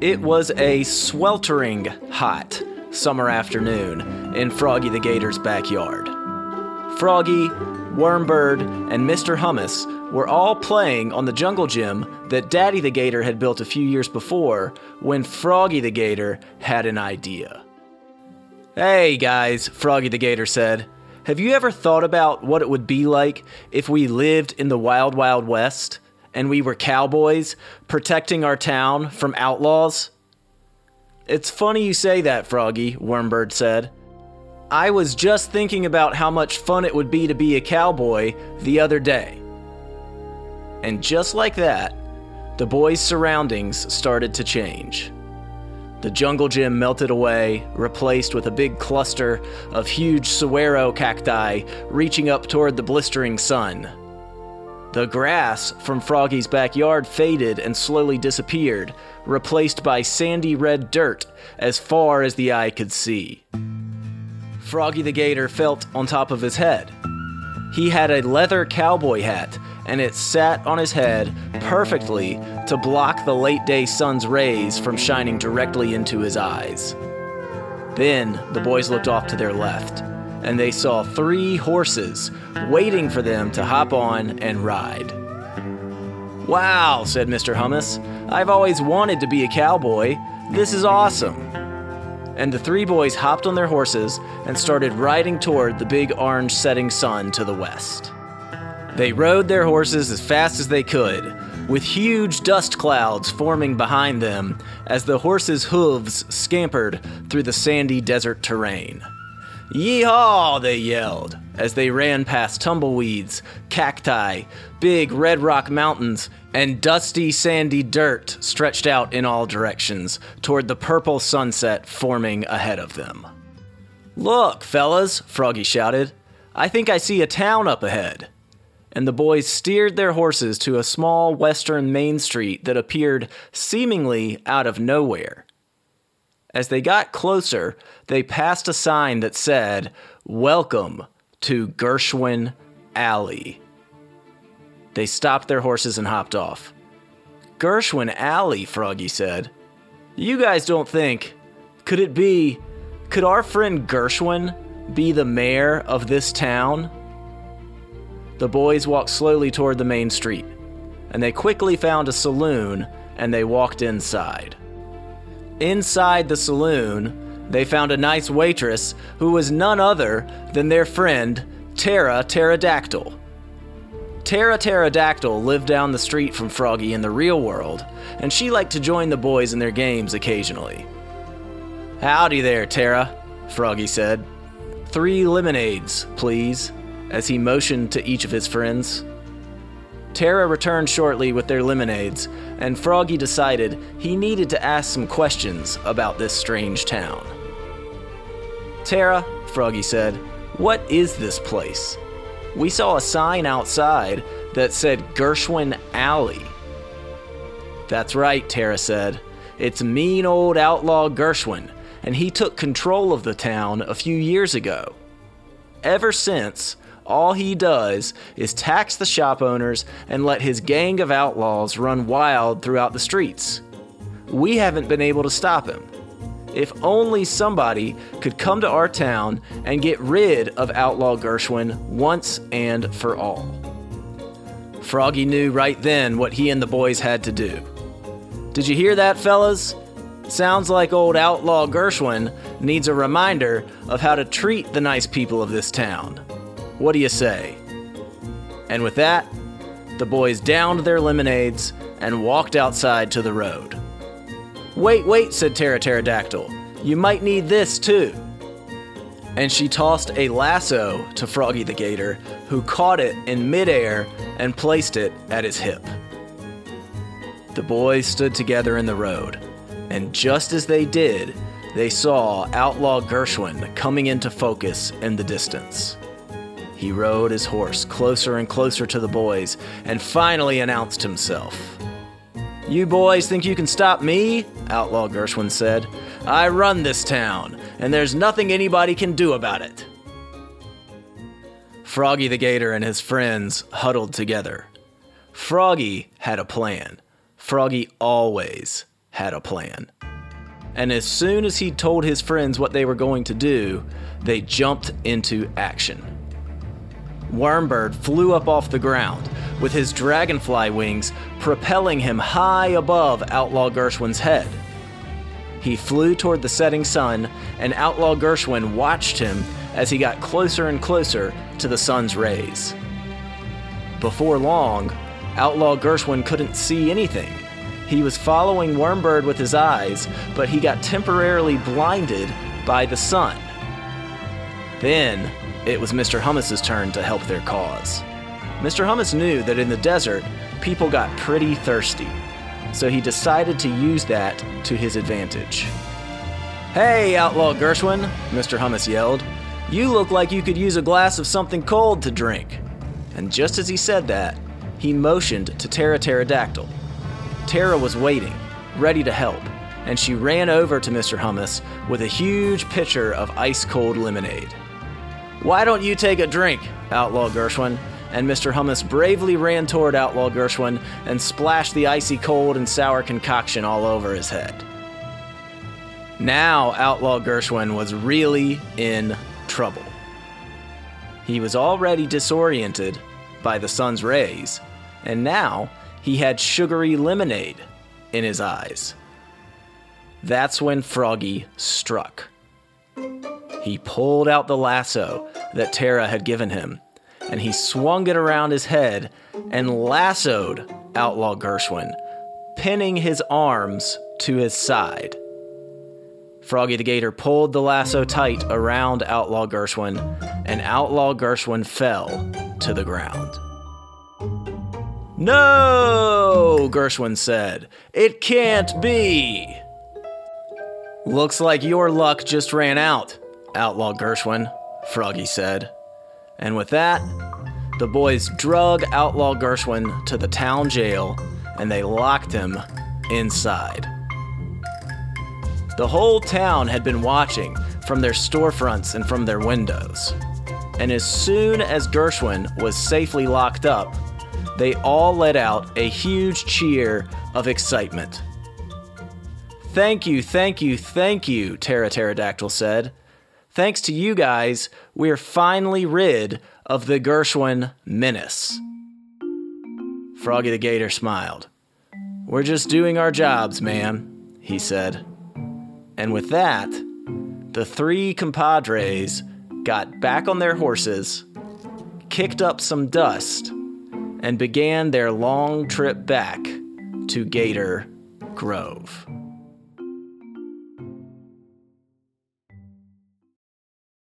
It was a sweltering hot summer afternoon in Froggy the Gator's backyard. Froggy, Wormbird, and Mr. Hummus were all playing on the jungle gym that Daddy the Gator had built a few years before when Froggy the Gator had an idea. Hey guys, Froggy the Gator said. Have you ever thought about what it would be like if we lived in the Wild Wild West and we were cowboys protecting our town from outlaws? It's funny you say that, Froggy, Wormbird said. I was just thinking about how much fun it would be to be a cowboy the other day. And just like that, the boys' surroundings started to change. The jungle gym melted away, replaced with a big cluster of huge saguaro cacti reaching up toward the blistering sun. The grass from Froggy's backyard faded and slowly disappeared, replaced by sandy red dirt as far as the eye could see. Froggy the Gator felt on top of his head. He had a leather cowboy hat, and it sat on his head perfectly to block the late day sun's rays from shining directly into his eyes. Then the boys looked off to their left, and they saw three horses waiting for them to hop on and ride. Wow, said Mr. Hummus. I've always wanted to be a cowboy. This is awesome. And the three boys hopped on their horses and started riding toward the big orange setting sun to the west. They rode their horses as fast as they could, with huge dust clouds forming behind them as the horses' hooves scampered through the sandy desert terrain. Yeehaw, they yelled as they ran past tumbleweeds, cacti, big red rock mountains, and dusty sandy dirt stretched out in all directions toward the purple sunset forming ahead of them. Look, fellas, Froggy shouted. I think I see a town up ahead. And the boys steered their horses to a small western main street that appeared seemingly out of nowhere. As they got closer, they passed a sign that said, Welcome to Gershwin Alley. They stopped their horses and hopped off. Gershwin Alley, Froggy said. You guys don't think, could it be, could our friend Gershwin be the mayor of this town? The boys walked slowly toward the main street, and they quickly found a saloon and they walked inside. Inside the saloon, they found a nice waitress who was none other than their friend, Tara Pterodactyl. Tara Pterodactyl lived down the street from Froggy in the real world, and she liked to join the boys in their games occasionally. Howdy there, Tara, Froggy said. Three lemonades, please, as he motioned to each of his friends. Tara returned shortly with their lemonades, and Froggy decided he needed to ask some questions about this strange town. Tara, Froggy said, what is this place? We saw a sign outside that said Gershwin Alley. That's right, Tara said. It's mean old outlaw Gershwin, and he took control of the town a few years ago. Ever since, all he does is tax the shop owners and let his gang of outlaws run wild throughout the streets. We haven't been able to stop him. If only somebody could come to our town and get rid of Outlaw Gershwin once and for all. Froggy knew right then what he and the boys had to do. Did you hear that, fellas? Sounds like old Outlaw Gershwin needs a reminder of how to treat the nice people of this town. What do you say? And with that, the boys downed their lemonades and walked outside to the road. Wait, wait, said Tara Pterodactyl. You might need this too. And she tossed a lasso to Froggy the Gator, who caught it in midair and placed it at his hip. The boys stood together in the road, and just as they did, they saw Outlaw Gershwin coming into focus in the distance. He rode his horse closer and closer to the boys and finally announced himself. You boys think you can stop me? Outlaw Gershwin said. I run this town, and there's nothing anybody can do about it. Froggy the Gator and his friends huddled together. Froggy had a plan. Froggy always had a plan. And as soon as he told his friends what they were going to do, they jumped into action. Wormbird flew up off the ground, with his dragonfly wings propelling him high above Outlaw Gershwin's head. He flew toward the setting sun, and Outlaw Gershwin watched him as he got closer and closer to the sun's rays. Before long, Outlaw Gershwin couldn't see anything. He was following Wormbird with his eyes, but he got temporarily blinded by the sun. Then, it was Mr. Hummus's turn to help their cause. Mr. Hummus knew that in the desert, people got pretty thirsty, so he decided to use that to his advantage. Hey, Outlaw Gershwin, Mr. Hummus yelled. You look like you could use a glass of something cold to drink. And just as he said that, he motioned to Tara Pterodactyl. Tara was waiting, ready to help, and she ran over to Mr. Hummus with a huge pitcher of ice cold lemonade. Why don't you take a drink, Outlaw Gershwin? And Mr. Hummus bravely ran toward Outlaw Gershwin and splashed the icy cold and sour concoction all over his head. Now, Outlaw Gershwin was really in trouble. He was already disoriented by the sun's rays, and now he had sugary lemonade in his eyes. That's when Froggy struck. He pulled out the lasso that Tara had given him, and he swung it around his head and lassoed Outlaw Gershwin, pinning his arms to his side. Froggy the Gator pulled the lasso tight around Outlaw Gershwin, and Outlaw Gershwin fell to the ground. No, Gershwin said. It can't be. Looks like your luck just ran out, Outlaw Gershwin, Froggy said. And with that, the boys drug Outlaw Gershwin to the town jail and they locked him inside. The whole town had been watching from their storefronts and from their windows. And as soon as Gershwin was safely locked up, they all let out a huge cheer of excitement. Thank you, thank you, thank you, Tara Pterodactyl said. Thanks to you guys, we're finally rid of the Gershwin menace. Froggy the Gator smiled. We're just doing our jobs, ma'am, he said. And with that, the three compadres got back on their horses, kicked up some dust, and began their long trip back to Gator Grove.